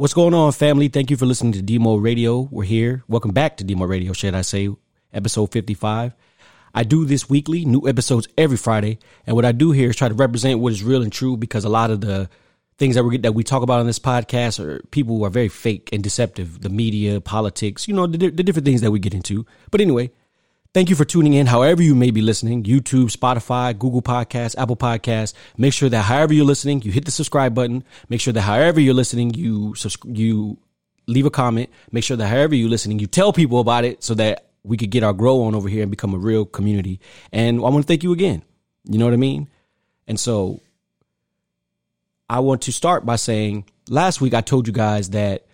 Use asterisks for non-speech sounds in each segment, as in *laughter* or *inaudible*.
What's going on, family? Thank you for listening to Demo Radio. We're here. Welcome back to Demo Radio, should I say, episode 55. I do this weekly, new episodes every Friday. And what I do here is try to represent what is real and true because a lot of the things that we that we talk about on this podcast are people who are very fake and deceptive. The media, politics, you know, the, the different things that we get into. But anyway, Thank you for tuning in, however you may be listening, YouTube, Spotify, Google Podcasts, Apple Podcasts. Make sure that however you're listening, you hit the subscribe button. Make sure that however you're listening, you, you leave a comment. Make sure that however you're listening, you tell people about it so that we could get our grow on over here and become a real community. And I want to thank you again. You know what I mean? And so I want to start by saying last week I told you guys that,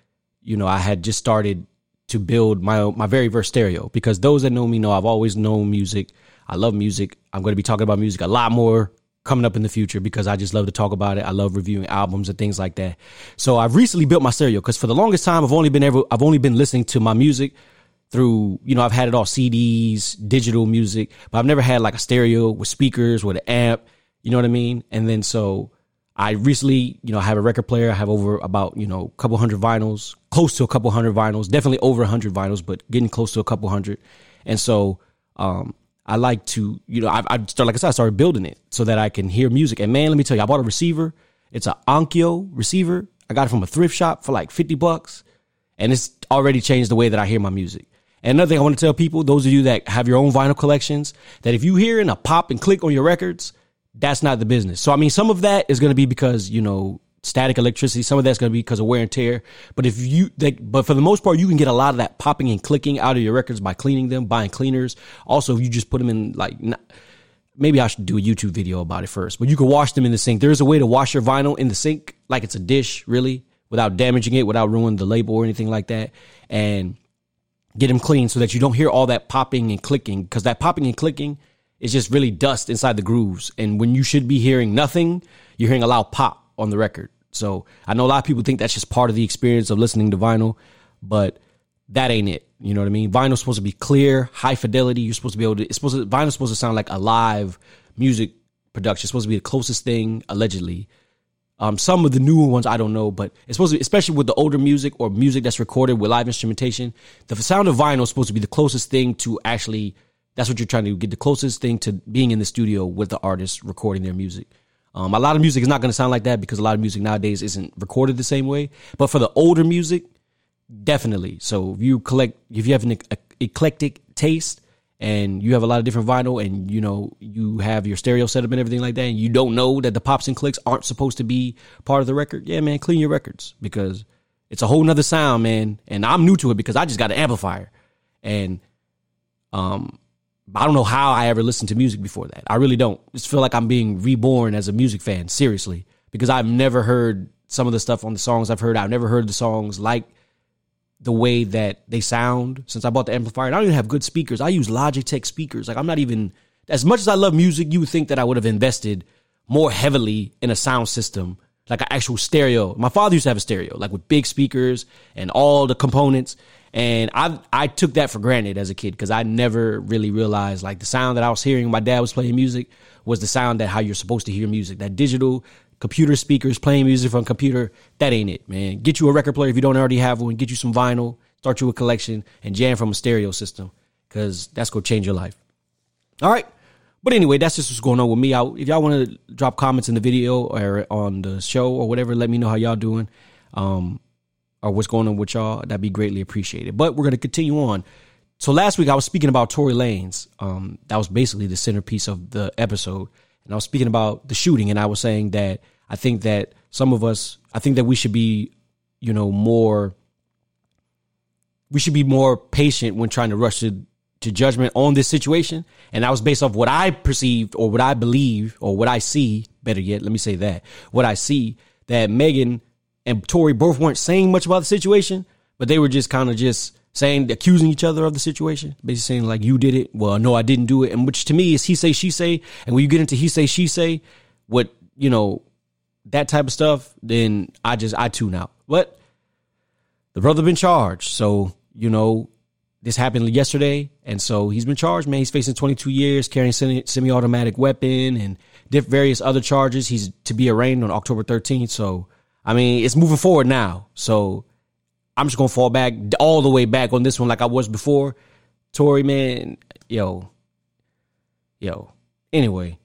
you know, I had just started to build my my very first stereo because those that know me know I've always known music. I love music. I'm going to be talking about music a lot more coming up in the future because I just love to talk about it. I love reviewing albums and things like that. So I've recently built my stereo because for the longest time I've only been ever I've only been listening to my music through you know I've had it all CDs, digital music, but I've never had like a stereo with speakers with an amp. You know what I mean? And then so I recently, you know, I have a record player. I have over about, you know, a couple hundred vinyls, close to a couple hundred vinyls, definitely over a hundred vinyls, but getting close to a couple hundred. And so, um, I like to, you know, I, I start, like I said, I started building it so that I can hear music. And man, let me tell you, I bought a receiver. It's an Onkyo receiver. I got it from a thrift shop for like 50 bucks. And it's already changed the way that I hear my music. And another thing I want to tell people, those of you that have your own vinyl collections, that if you hear in a pop and click on your records, that's not the business. So I mean, some of that is going to be because you know static electricity. Some of that's going to be because of wear and tear. But if you, but for the most part, you can get a lot of that popping and clicking out of your records by cleaning them, buying cleaners. Also, if you just put them in like. Not, maybe I should do a YouTube video about it first, but you can wash them in the sink. There is a way to wash your vinyl in the sink like it's a dish, really, without damaging it, without ruining the label or anything like that. And get them clean so that you don't hear all that popping and clicking because that popping and clicking it's just really dust inside the grooves. And when you should be hearing nothing, you're hearing a loud pop on the record. So I know a lot of people think that's just part of the experience of listening to vinyl, but that ain't it. You know what I mean? Vinyl's supposed to be clear, high fidelity. You're supposed to be able to. It's supposed to. Vinyl's supposed to sound like a live music production. It's supposed to be the closest thing allegedly. Um, some of the newer ones I don't know, but it's supposed to, be, especially with the older music or music that's recorded with live instrumentation, the sound of vinyl is supposed to be the closest thing to actually that's what you're trying to get the closest thing to being in the studio with the artist recording their music. Um, a lot of music is not going to sound like that because a lot of music nowadays isn't recorded the same way. But for the older music, definitely. So if you collect, if you have an eclectic taste and you have a lot of different vinyl and you know you have your stereo setup and everything like that, and you don't know that the pops and clicks aren't supposed to be part of the record, yeah, man, clean your records because it's a whole nother sound, man. And I'm new to it because I just got an amplifier, and um, I don't know how I ever listened to music before that. I really don't. Just feel like I'm being reborn as a music fan, seriously, because I've never heard some of the stuff on the songs I've heard. I've never heard the songs like the way that they sound since I bought the amplifier. And I don't even have good speakers. I use Logitech speakers. Like I'm not even as much as I love music, you would think that I would have invested more heavily in a sound system, like an actual stereo. My father used to have a stereo, like with big speakers and all the components. And I I took that for granted as a kid because I never really realized like the sound that I was hearing my dad was playing music was the sound that how you're supposed to hear music. That digital computer speakers playing music from computer, that ain't it, man. Get you a record player if you don't already have one. Get you some vinyl, start you a collection, and jam from a stereo system because that's gonna change your life. All right. But anyway, that's just what's going on with me. I, if y'all want to drop comments in the video or on the show or whatever, let me know how y'all doing. Um, or what's going on with y'all, that'd be greatly appreciated. But we're going to continue on. So last week I was speaking about Tory Lanez. Um, that was basically the centerpiece of the episode. And I was speaking about the shooting and I was saying that I think that some of us, I think that we should be, you know, more, we should be more patient when trying to rush to, to judgment on this situation. And that was based off what I perceived or what I believe or what I see, better yet, let me say that, what I see that Megan and Tory both weren't saying much about the situation, but they were just kind of just saying, accusing each other of the situation, basically saying like, you did it. Well, no, I didn't do it. And which to me is he say, she say. And when you get into he say, she say, what, you know, that type of stuff, then I just, I tune out. But the brother been charged. So, you know, this happened yesterday. And so he's been charged, man. He's facing 22 years carrying semi automatic weapon and various other charges. He's to be arraigned on October 13th. So, I mean, it's moving forward now. So I'm just gonna fall back all the way back on this one like I was before. Tory, man, yo, yo. Anyway,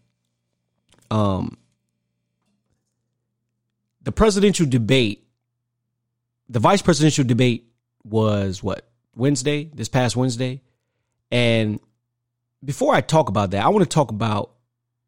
um, the presidential debate, the vice presidential debate was what Wednesday, this past Wednesday, and before I talk about that, I want to talk about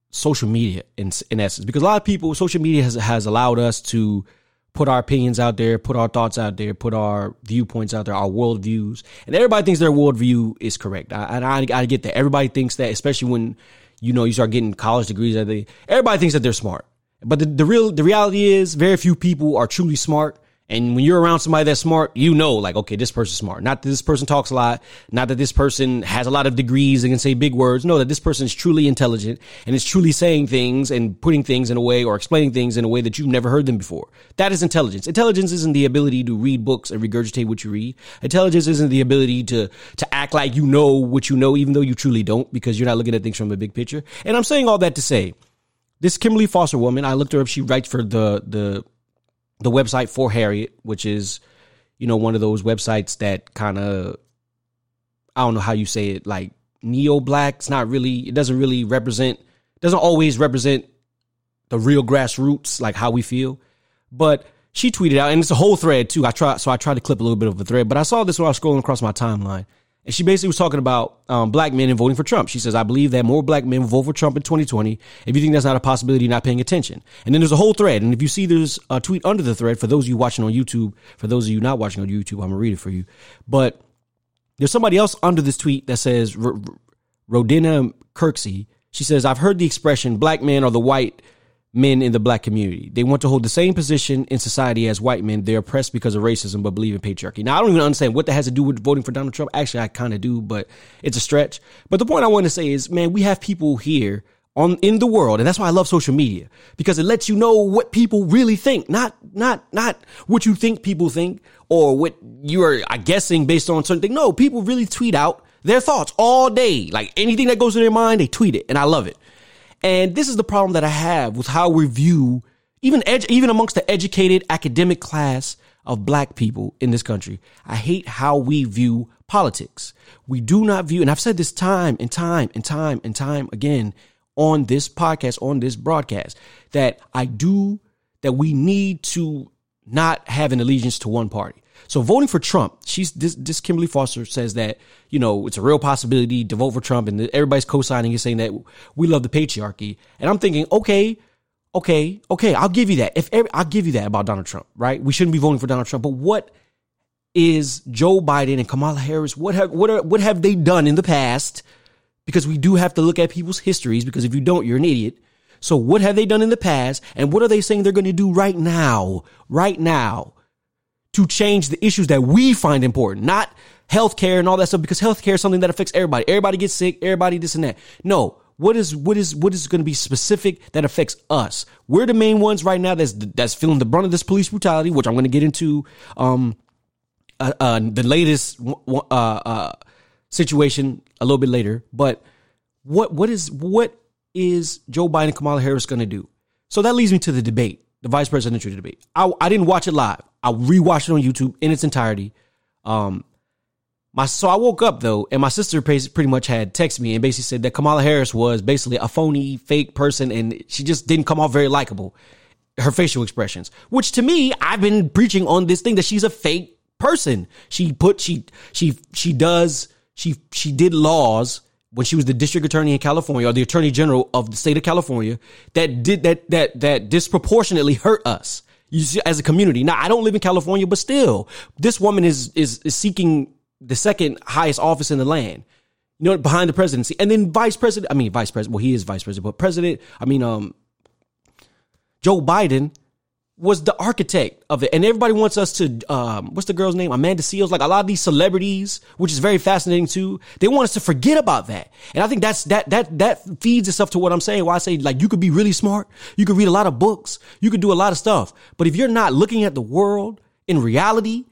social media in in essence because a lot of people, social media has has allowed us to put our opinions out there, put our thoughts out there, put our viewpoints out there, our worldviews, and everybody thinks their worldview is correct. I, and I, I get that. Everybody thinks that, especially when you know you start getting college degrees. Everybody thinks that they're smart, but the, the real the reality is very few people are truly smart. And when you're around somebody that's smart, you know, like, okay, this person's smart. Not that this person talks a lot, not that this person has a lot of degrees and can say big words. No, that this person is truly intelligent and is truly saying things and putting things in a way or explaining things in a way that you've never heard them before. That is intelligence. Intelligence isn't the ability to read books and regurgitate what you read. Intelligence isn't the ability to, to act like you know what you know, even though you truly don't, because you're not looking at things from a big picture. And I'm saying all that to say, this Kimberly Foster woman, I looked her up. She writes for the, the, the website for Harriet, which is, you know, one of those websites that kind of, I don't know how you say it, like neo black. It's not really, it doesn't really represent, doesn't always represent the real grassroots, like how we feel. But she tweeted out, and it's a whole thread too. I try, so I tried to clip a little bit of a thread, but I saw this when I was scrolling across my timeline. And she basically was talking about um, black men and voting for Trump. She says, I believe that more black men will vote for Trump in 2020. If you think that's not a possibility, you're not paying attention. And then there's a whole thread. And if you see there's a tweet under the thread, for those of you watching on YouTube, for those of you not watching on YouTube, I'm going to read it for you. But there's somebody else under this tweet that says, Rodina Kirksey. She says, I've heard the expression, black men are the white men in the black community. They want to hold the same position in society as white men. They're oppressed because of racism, but believe in patriarchy. Now, I don't even understand what that has to do with voting for Donald Trump. Actually, I kind of do, but it's a stretch. But the point I want to say is, man, we have people here on in the world, and that's why I love social media because it lets you know what people really think, not not not what you think people think or what you're I guessing based on certain things. No, people really tweet out their thoughts all day. Like anything that goes to their mind, they tweet it, and I love it. And this is the problem that I have with how we view even edu- even amongst the educated academic class of black people in this country. I hate how we view politics. We do not view, and I've said this time and time and time and time again on this podcast, on this broadcast, that I do, that we need to not have an allegiance to one party. So voting for Trump, she's this, this Kimberly Foster says that you know it's a real possibility to vote for Trump, and everybody's co-signing and saying that we love the patriarchy. And I'm thinking, okay, okay, okay, I'll give you that. If every, I'll give you that about Donald Trump, right? We shouldn't be voting for Donald Trump, but what is Joe Biden and Kamala Harris? What have what are what have they done in the past? Because we do have to look at people's histories. Because if you don't, you're an idiot. So what have they done in the past, and what are they saying they're going to do right now? Right now to change the issues that we find important, not healthcare and all that stuff, because healthcare is something that affects everybody. Everybody gets sick, everybody this and that. No. What is what is what is going to be specific that affects us? We're the main ones right now that's that's feeling the brunt of this police brutality, which I'm going to get into um uh, uh, the latest uh, uh, situation a little bit later. But what what is what is Joe Biden and Kamala Harris going to do? So that leads me to the debate, the vice presidential debate. I, I didn't watch it live. I rewatched it on YouTube in its entirety. Um, my so I woke up though, and my sister pretty much had texted me and basically said that Kamala Harris was basically a phony, fake person, and she just didn't come off very likable. Her facial expressions, which to me, I've been preaching on this thing that she's a fake person. She put she she she does she she did laws when she was the district attorney in California or the attorney general of the state of California that did that that that disproportionately hurt us as a community. Now, I don't live in California, but still, this woman is, is, is seeking the second highest office in the land. You know, behind the presidency, and then vice president. I mean, vice president. Well, he is vice president, but president. I mean, um, Joe Biden was the architect of it. And everybody wants us to, um, what's the girl's name? Amanda Seales. Like a lot of these celebrities, which is very fascinating too. They want us to forget about that. And I think that's, that, that, that feeds itself to what I'm saying. Why I say like you could be really smart. You could read a lot of books. You could do a lot of stuff. But if you're not looking at the world in reality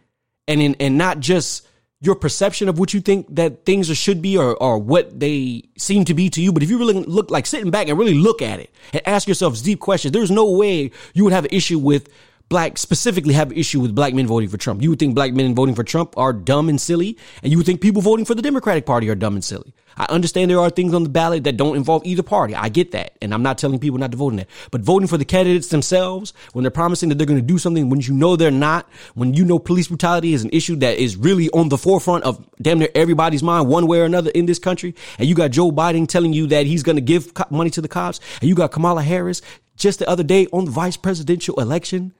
and in, and not just, your perception of what you think that things are, should be or, or what they seem to be to you. But if you really look like sitting back and really look at it and ask yourselves deep questions, there's no way you would have an issue with black specifically have issue with black men voting for Trump. You would think black men voting for Trump are dumb and silly, and you would think people voting for the Democratic Party are dumb and silly. I understand there are things on the ballot that don't involve either party. I get that. And I'm not telling people not to vote in that. But voting for the candidates themselves, when they're promising that they're going to do something, when you know they're not, when you know police brutality is an issue that is really on the forefront of damn near everybody's mind one way or another in this country, and you got Joe Biden telling you that he's going to give money to the cops, and you got Kamala Harris just the other day on the vice presidential election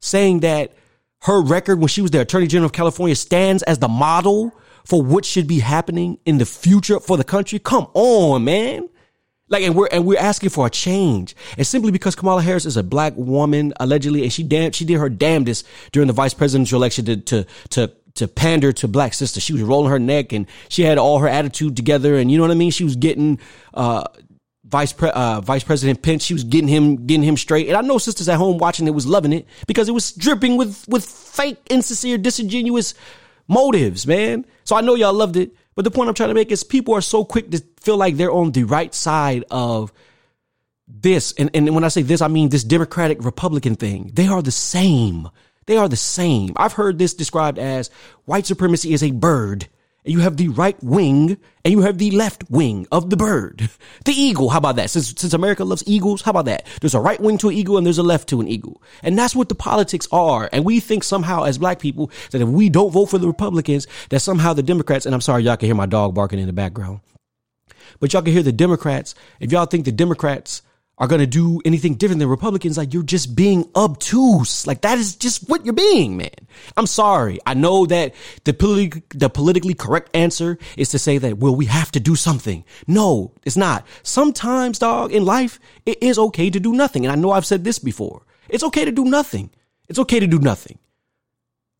saying that her record when she was the attorney general of California stands as the model for what should be happening in the future for the country. Come on, man. Like, and we're, and we're asking for a change. And simply because Kamala Harris is a black woman, allegedly, and she damn, she did her damnedest during the vice presidential election to, to, to, to pander to black sisters. She was rolling her neck and she had all her attitude together. And you know what I mean? She was getting, uh, Vice Pre- uh, Vice President Pence, she was getting him getting him straight, and I know sisters at home watching it was loving it because it was dripping with with fake, insincere, disingenuous motives, man. So I know y'all loved it. But the point I'm trying to make is people are so quick to feel like they're on the right side of this. And, and when I say this, I mean this Democratic Republican thing. They are the same. They are the same. I've heard this described as white supremacy is a bird and you have the right wing and you have the left wing of the bird. *laughs* The eagle. How about that? Since, since America loves eagles, how about that? There's a right wing to an eagle and there's a left to an eagle. And that's what the politics are. And we think somehow as black people that if we don't vote for the Republicans, that somehow the Democrats, and I'm sorry, y'all can hear my dog barking in the background, but y'all can hear the Democrats. If y'all think the Democrats are going to do anything different than Republicans, like you're just being obtuse. Like that is just what you're being, man. I'm sorry. I know that the politically, the politically correct answer is to say that, well, we have to do something. No, it's not. Sometimes, dog, in life, it is okay to do nothing. And I know I've said this before. It's okay to do nothing. It's okay to do nothing.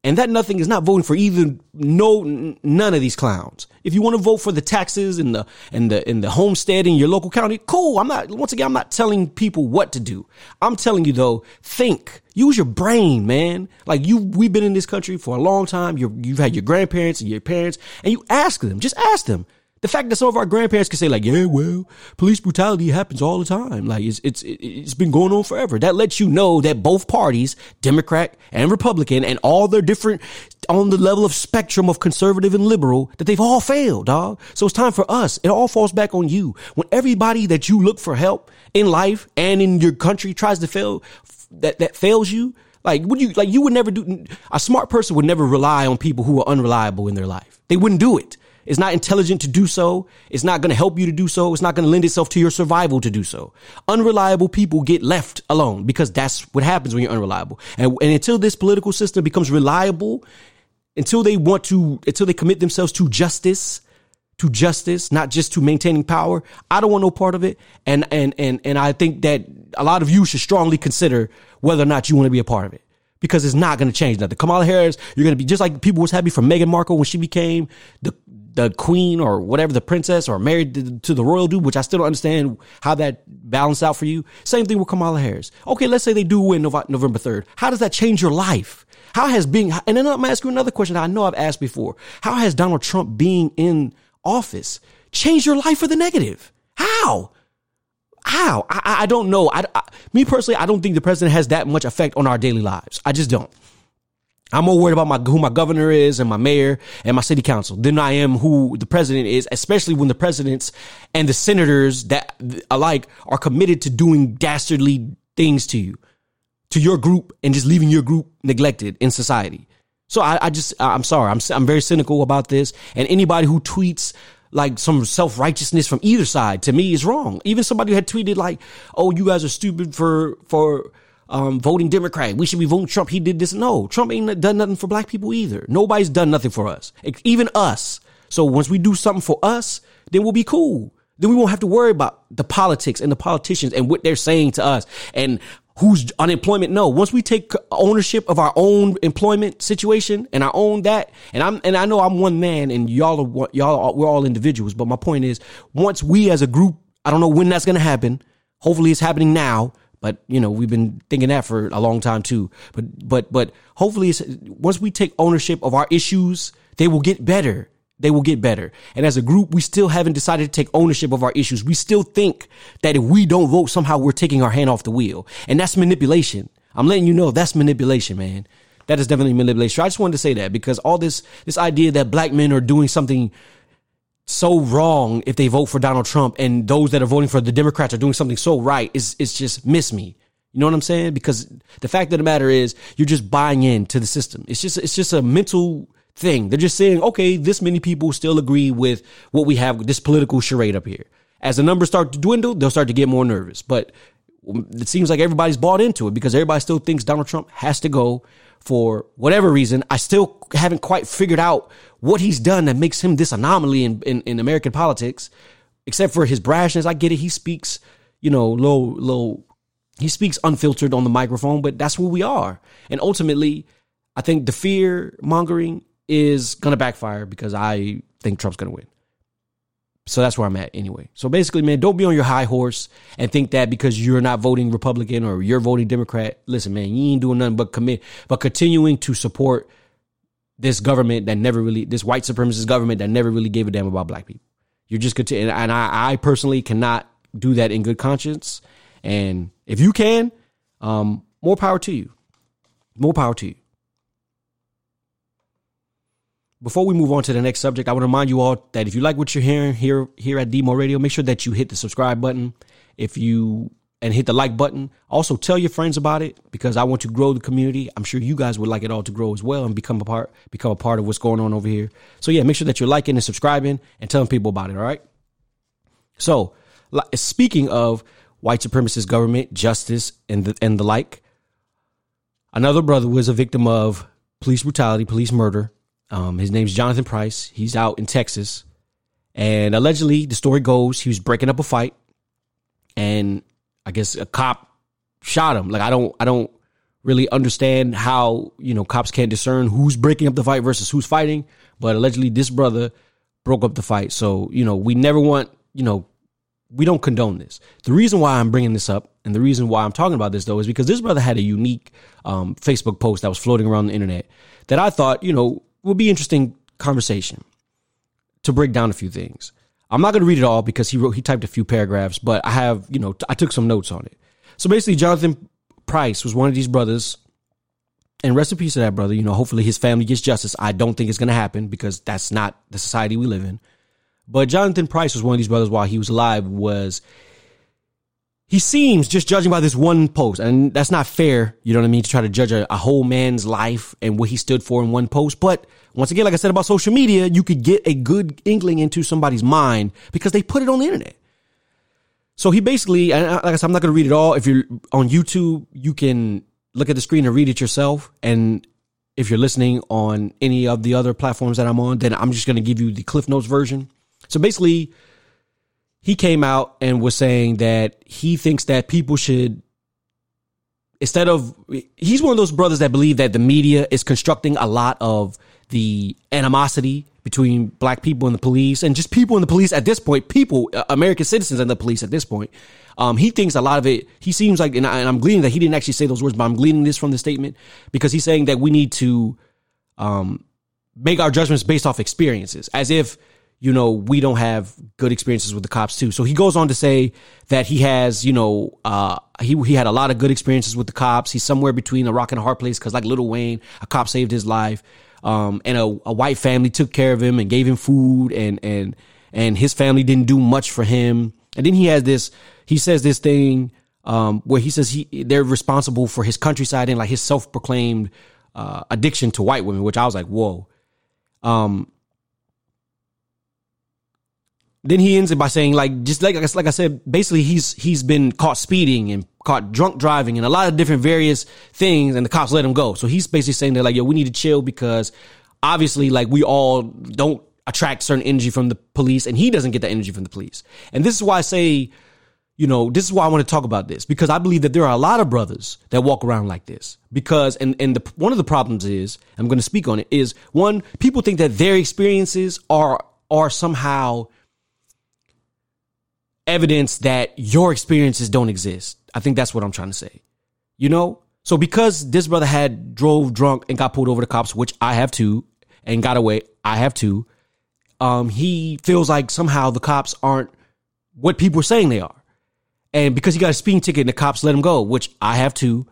And that nothing is not voting for either no none of these clowns. If you want to vote for the taxes and the and the and the homestead in your local county, cool. I'm not once again I'm not telling people what to do. I'm telling you though, think. Use your brain, man. Like you we've been in this country for a long time. you you've had your grandparents and your parents and you ask them, just ask them. The fact that some of our grandparents can say like, yeah, well, police brutality happens all the time. Like it's, it's, it's been going on forever. That lets you know that both parties, Democrat and Republican and all their different on the level of spectrum of conservative and liberal, that they've all failed, dog. So it's time for us. It all falls back on you. When everybody that you look for help in life and in your country tries to fail, that, that fails you, like, would you, like, you would never do, a smart person would never rely on people who are unreliable in their life. They wouldn't do it. It's not intelligent to do so. It's not going to help you to do so. It's not going to lend itself to your survival to do so. Unreliable people get left alone because that's what happens when you're unreliable. And, and until this political system becomes reliable, until they want to, until they commit themselves to justice, to justice, not just to maintaining power, I don't want no part of it. And, and, and, and I think that a lot of you should strongly consider whether or not you want to be a part of it because it's not going to change nothing. Kamala Harris, you're going to be just like people was happy for Meghan Markle when she became the the queen or whatever, the princess or married to, the royal dude, which I still don't understand how that balanced out for you. Same thing with Kamala Harris. Okay, let's say they do win November 3rd. How does that change your life? How has being, and then I'm asking you another question I know I've asked before. How has Donald Trump being in office changed your life for the negative? How? How? I, I don't know. I, I, me personally, I don't think the president has that much effect on our daily lives. I just don't. I'm more worried about my who my governor is and my mayor and my city council than I am who the president is, especially when the presidents and the senators that alike are committed to doing dastardly things to you, to your group, and just leaving your group neglected in society. So I, I just I'm sorry, I'm I'm very cynical about this, and anybody who tweets like some self righteousness from either side to me is wrong. Even somebody who had tweeted like, "Oh, you guys are stupid for for." Um, voting Democrat. We should be voting Trump. He did this. No, Trump ain't done nothing for black people either. Nobody's done nothing for us, even us. So once we do something for us, then we'll be cool. Then we won't have to worry about the politics and the politicians and what they're saying to us and who's unemployment. No, once we take ownership of our own employment situation and I own that, and I'm and I know I'm one man and y'all are y'all are, we're all individuals. But my point is, once we as a group, I don't know when that's to happen. Hopefully, it's happening now. But you know, we've been thinking that for a long time too. But but but hopefully, once we take ownership of our issues, they will get better. They will get better. And as a group, we still haven't decided to take ownership of our issues. We still think that if we don't vote, somehow we're taking our hand off the wheel. And that's manipulation. I'm letting you know that's manipulation, man. That is definitely manipulation. I just wanted to say that because all this this idea that black men are doing something so wrong if they vote for Donald Trump and those that are voting for the Democrats are doing something so right is it's just miss me. You know what I'm saying? Because the fact of the matter is you're just buying into the system. It's just it's just a mental thing. They're just saying, okay, this many people still agree with what we have, this political charade up here. As the numbers start to dwindle, they'll start to get more nervous. But it seems like everybody's bought into it because everybody still thinks Donald Trump has to go for whatever reason. I still haven't quite figured out what he's done that makes him this anomaly in, in, in American politics, except for his brashness. I get it. He speaks, you know, low, low, he speaks unfiltered on the microphone, but that's who we are. And ultimately, I think the fear mongering is going to backfire because I think Trump's going to win. So that's where I'm at anyway. So basically, man, don't be on your high horse and think that because you're not voting Republican or you're voting Democrat. Listen, man, you ain't doing nothing but commit, but continuing to support this government that never really, this white supremacist government that never really gave a damn about black people. You're just continuing, and I, I personally cannot do that in good conscience. And if you can, um, more power to you. More power to you. Before we move on to the next subject, I want to remind you all that if you like what you're hearing here here at Demo Radio, make sure that you hit the subscribe button. If you and hit the like button. Also tell your friends about it because I want to grow the community. I'm sure you guys would like it all to grow as well and become a part become a part of what's going on over here. So yeah, make sure that you're liking and subscribing and telling people about it, all right? So, speaking of white supremacist government, justice and the and the like, another brother was a victim of police brutality, police murder um, his name's Jonathan Price. He's out in Texas. And allegedly, the story goes, he was breaking up a fight. And I guess a cop shot him. Like, I don't, I don't really understand how, you know, cops can't discern who's breaking up the fight versus who's fighting. But allegedly, this brother broke up the fight. So, you know, we never want, you know, we don't condone this. The reason why I'm bringing this up and the reason why I'm talking about this though is because this brother had a unique um, Facebook post that was floating around the internet that I thought, you know, will be interesting conversation to break down a few things. I'm not going to read it all because he wrote he typed a few paragraphs, but I have you know I took some notes on it. So basically, Jonathan Price was one of these brothers, and rest in peace to that brother. You know, hopefully his family gets justice. I don't think it's going to happen because that's not the society we live in. But Jonathan Price was one of these brothers while he was alive. Was he seems just judging by this one post, and that's not fair. You know what I mean? To try to judge a, a, whole man's life and what he stood for in one post. But once again, like I said about social media, you could get a good inkling into somebody's mind because they put it on the internet. So he basically, and uh, like I said, I'm not going to read it all. If you're on YouTube, you can look at the screen and read it yourself. And if you're listening on any of the other platforms that I'm on, then I'm just going to give you the Cliff Notes version. So basically, he came out and was saying that he thinks that people should instead of he's one of those brothers that believe that the media is constructing a lot of the animosity between black people and the police and just people in the police at this point people uh, american citizens and the police at this point. Um, he thinks a lot of it he seems like and, I, am gleaning that he didn't actually say those words but i'm gleaning this from the statement because he's saying that we need to um, make our judgments based off experiences as if you know, we don't have good experiences with the cops too. So he goes on to say that he has, you know, uh, he, he had a lot of good experiences with the cops. He's somewhere between a rock and a hard place because like Lil Wayne, a cop saved his life. Um, and a, a white family took care of him and gave him food and, and, and his family didn't do much for him. And then he has this, he says this thing, um, where he says he, they're responsible for his countryside and like his self-proclaimed, uh, addiction to white women, which I was like, whoa. Um, then he ends it by saying like just like like I said, basically he's he's been caught speeding and caught drunk driving and a lot of different various things, and the cops let him go. So he's basically saying that like yo, we need to chill because obviously like we all don't attract certain energy from the police, and he doesn't get that energy from the police. And this is why I say, you know, this is why I want to talk about this because I believe that there are a lot of brothers that walk around like this because and and the, one of the problems is I'm going to speak on it is one people think that their experiences are are somehow evidence that your experiences don't exist. I think that's what I'm trying to say. You know? So because this brother had drove drunk and got pulled over the cops, which I have too, and got away, I have too. Um, he feels like somehow the cops aren't what people are saying they are. And because he got a speeding ticket and the cops let him go, which I have too.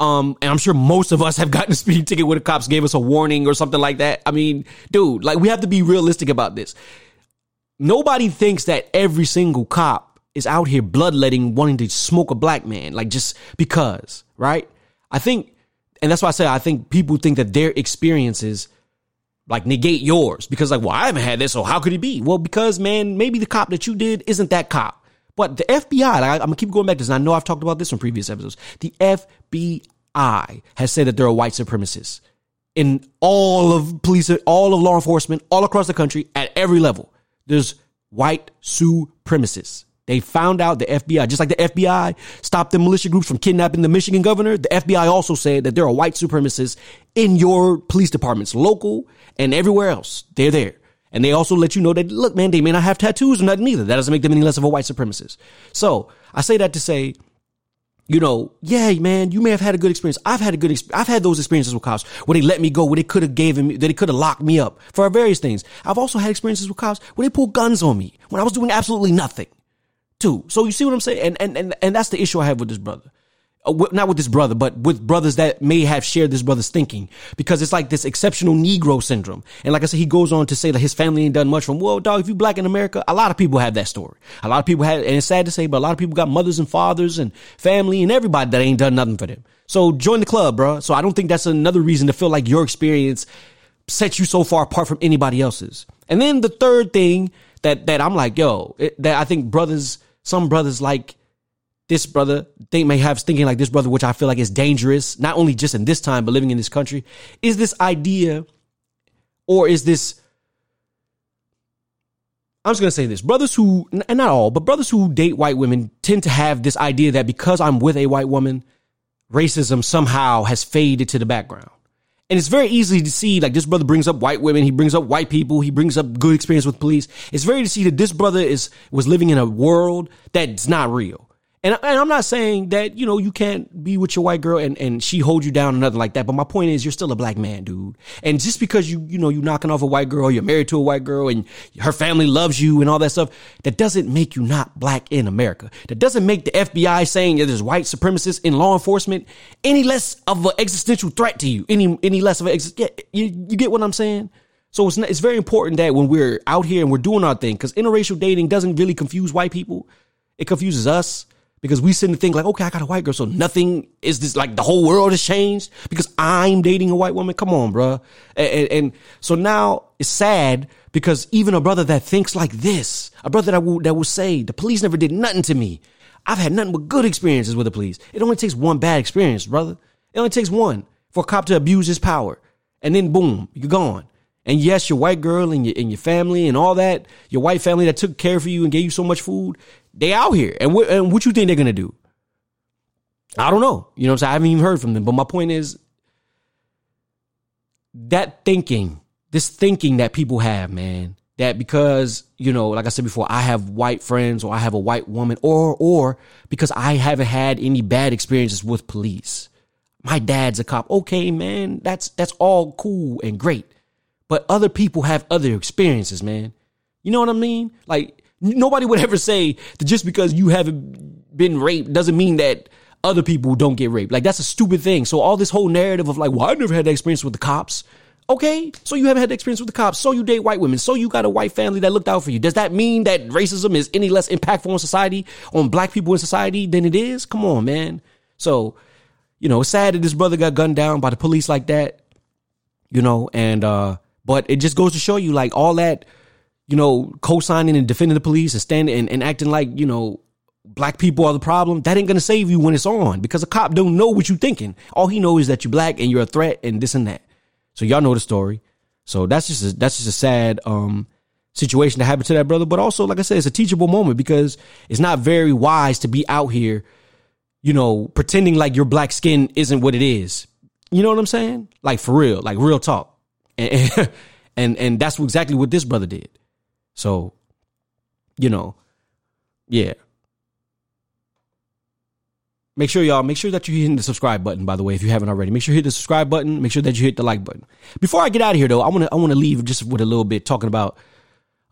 Um, and I'm sure most of us *laughs* have gotten a speeding ticket where the cops gave us a warning or something like that. I mean, dude, like we have to be realistic about this. Nobody thinks that every single cop is out here bloodletting, wanting to smoke a black man, like just because, right? I think, and that's why I say I think people think that their experiences like negate yours because like, well, I haven't had this, so how could it be? Well, because man, maybe the cop that you did isn't that cop. But the FBI, like, I'm gonna keep going back to this. And I know I've talked about this in previous episodes. The FBI has said that there are white supremacists in all of police, all of law enforcement, all across the country at every level. There's white supremacists. They found out the FBI, just like the FBI stopped the militia groups from kidnapping the Michigan governor, the FBI also said that there are white supremacists in your police departments, local and everywhere else. They're there. And they also let you know that, look, man, they may not have tattoos or nothing either. That doesn't make them any less of a white supremacist. So I say that to say, you know, yeah, man, you may have had a good experience. I've had a good experience. I've had those experiences with cops where they let me go, where they could have given me, that they could have locked me up for various things. I've also had experiences with cops where they pulled guns on me when I was doing absolutely nothing too. So you see what I'm saying? And, and, and, and that's the issue I have with this brother. Uh, not with this brother, but with brothers that may have shared this brother's thinking because it's like this exceptional Negro syndrome. And like I said, he goes on to say that his family ain't done much from, well, dog, if you black in America, a lot of people have that story. A lot of people have, and it's sad to say, but a lot of people got mothers and fathers and family and everybody that ain't done nothing for them. So join the club, bro. So I don't think that's another reason to feel like your experience sets you so far apart from anybody else's. And then the third thing that, that I'm like, yo, it, that I think brothers, some brothers like, this brother think may have thinking like this brother, which I feel like is dangerous, not only just in this time, but living in this country, is this idea or is this I'm just gonna say this. Brothers who, and not all, but brothers who date white women tend to have this idea that because I'm with a white woman, racism somehow has faded to the background. And it's very easy to see, like this brother brings up white women, he brings up white people, he brings up good experience with police. It's very to see that this brother is was living in a world that's not real. And, and I'm not saying that, you know, you can't be with your white girl and, and she hold you down or nothing like that. But my point is you're still a black man, dude. And just because you, you know, you're knocking off a white girl, you're married to a white girl and her family loves you and all that stuff, that doesn't make you not black in America. That doesn't make the FBI saying that there's white supremacists in law enforcement any less of an existential threat to you. Any, any less of an, ex- yeah, you, you get what I'm saying? So it's, it's very important that when we're out here and we're doing our thing, because interracial dating doesn't really confuse white people. It confuses us because we sit and think like, okay, I got a white girl, so nothing is this like the whole world has changed because I'm dating a white woman. Come on, bro. And, and, and, so now it's sad because even a brother that thinks like this, a brother that will, that will say the police never did nothing to me. I've had nothing but good experiences with the police. It only takes one bad experience, brother. It only takes one for a cop to abuse his power. And then boom, you're gone. And yes, your white girl and your, and your family and all that, your white family that took care of you and gave you so much food, they out here. And what, and what you think they're going to do? I don't know. You know what I'm saying? I haven't even heard from them. But my point is that thinking, this thinking that people have, man, that because, you know, like I said before, I have white friends or I have a white woman or, or because I haven't had any bad experiences with police. My dad's a cop. Okay, man, that's, that's all cool and great but other people have other experiences, man. You know what I mean? Like nobody would ever say that just because you haven't been raped doesn't mean that other people don't get raped. Like that's a stupid thing. So all this whole narrative of like, well, I never had that experience with the cops. Okay, so you haven't had the experience with the cops. So you date white women. So you got a white family that looked out for you. Does that mean that racism is any less impactful on society, on black people in society than it is? Come on, man. So, you know, it's sad that this brother got gunned down by the police like that. You know, and uh but it just goes to show you like all that, you know, co-signing and defending the police and standing and, and acting like, you know, black people are the problem. That ain't gonna save you when it's on because a cop don't know what you thinking. All he knows is that you're black and you're a threat and this and that. So y'all know the story. So that's just a, that's just a sad um situation that happened to that brother. But also, like I said, it's a teachable moment because it's not very wise to be out here, you know, pretending like your black skin isn't what it is. You know what I'm saying? Like for real, like real talk and *laughs* and and that's exactly what this brother did. So, you know, yeah. Make sure y'all make sure that you hit the subscribe button. By the way, if you haven't already, make sure you hit the subscribe button. Make sure that you hit the like button. Before I get out of here, though, I want to I want to leave just with a little bit talking about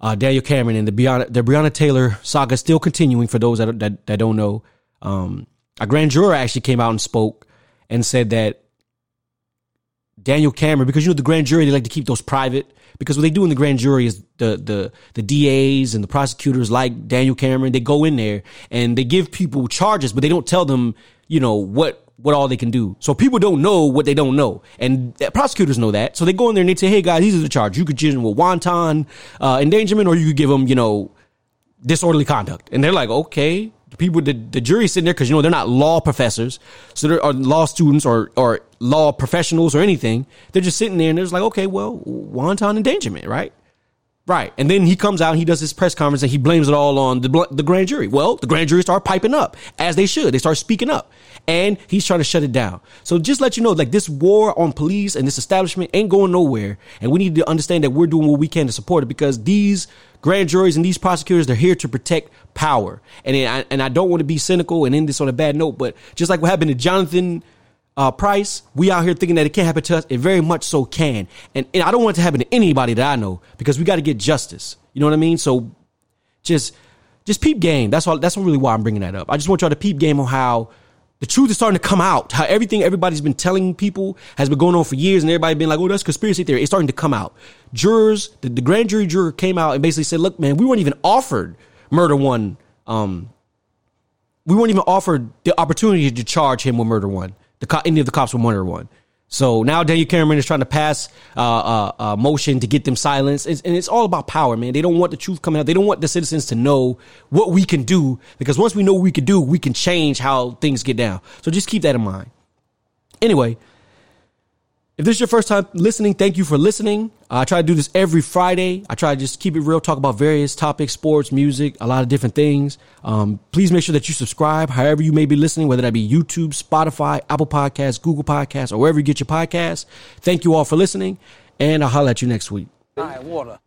uh, Daniel Cameron and the Breonna the Breonna Taylor saga still continuing. For those that that, that don't know, um, a grand juror actually came out and spoke and said that Daniel Cameron, because you know the grand jury, they like to keep those private. Because what they do in the grand jury is the the the DAs and the prosecutors, like Daniel Cameron, they go in there and they give people charges, but they don't tell them, you know, what what all they can do. So people don't know what they don't know, and prosecutors know that. So they go in there and they say, "Hey guys, these are the charges. You could charge them with wanton uh, endangerment, or you could give them, you know, disorderly conduct." And they're like, "Okay." People, the, the sitting there because you know they're not law professors, so they're or law students or or law professionals or anything. They're just sitting there and they're like, "Okay, well, wanton endangerment, right?" Right. And then he comes out and he does his press conference and he blames it all on the, the grand jury. Well, the grand jury start piping up as they should. They start speaking up and he's trying to shut it down. So just let you know, like this war on police and this establishment ain't going nowhere. And we need to understand that we're doing what we can to support it because these grand juries and these prosecutors, they're here to protect power. And I, and I don't want to be cynical and end this on a bad note, but just like what happened to Jonathan uh, Price, we out here thinking that it can't happen to us. It very much so can. And, and I don't want it to happen to anybody that I know because we got to get justice. You know what I mean? So just, just peep game. That's all. That's really why I'm bringing that up. I just want y'all to peep game on how the truth is starting to come out. How everything everybody's been telling people has been going on for years, and everybody been like, "Oh, that's conspiracy theory." It's starting to come out. Jurors, the, the grand jury juror came out and basically said, "Look, man, we weren't even offered murder one. Um, we weren't even offered the opportunity to charge him with murder one the co- any of the cops were murder one. So now Daniel Cameron is trying to pass uh, uh, uh, motion to get them silenced, it's, and it's all about power, man. They don't want the truth coming out. They don't want the citizens to know what we can do because once we know what we can do, we can change how things get down. So just keep that in mind. Anyway, if this is your first time listening, thank you for listening. I try to do this every Friday. I try to just keep it real, talk about various topics, sports, music, a lot of different things. Um, please make sure that you subscribe, however you may be listening, whether that be YouTube, Spotify, Apple Podcasts, Google Podcasts, or wherever you get your podcasts. Thank you all for listening, and I'll holler at you next week. All right, water.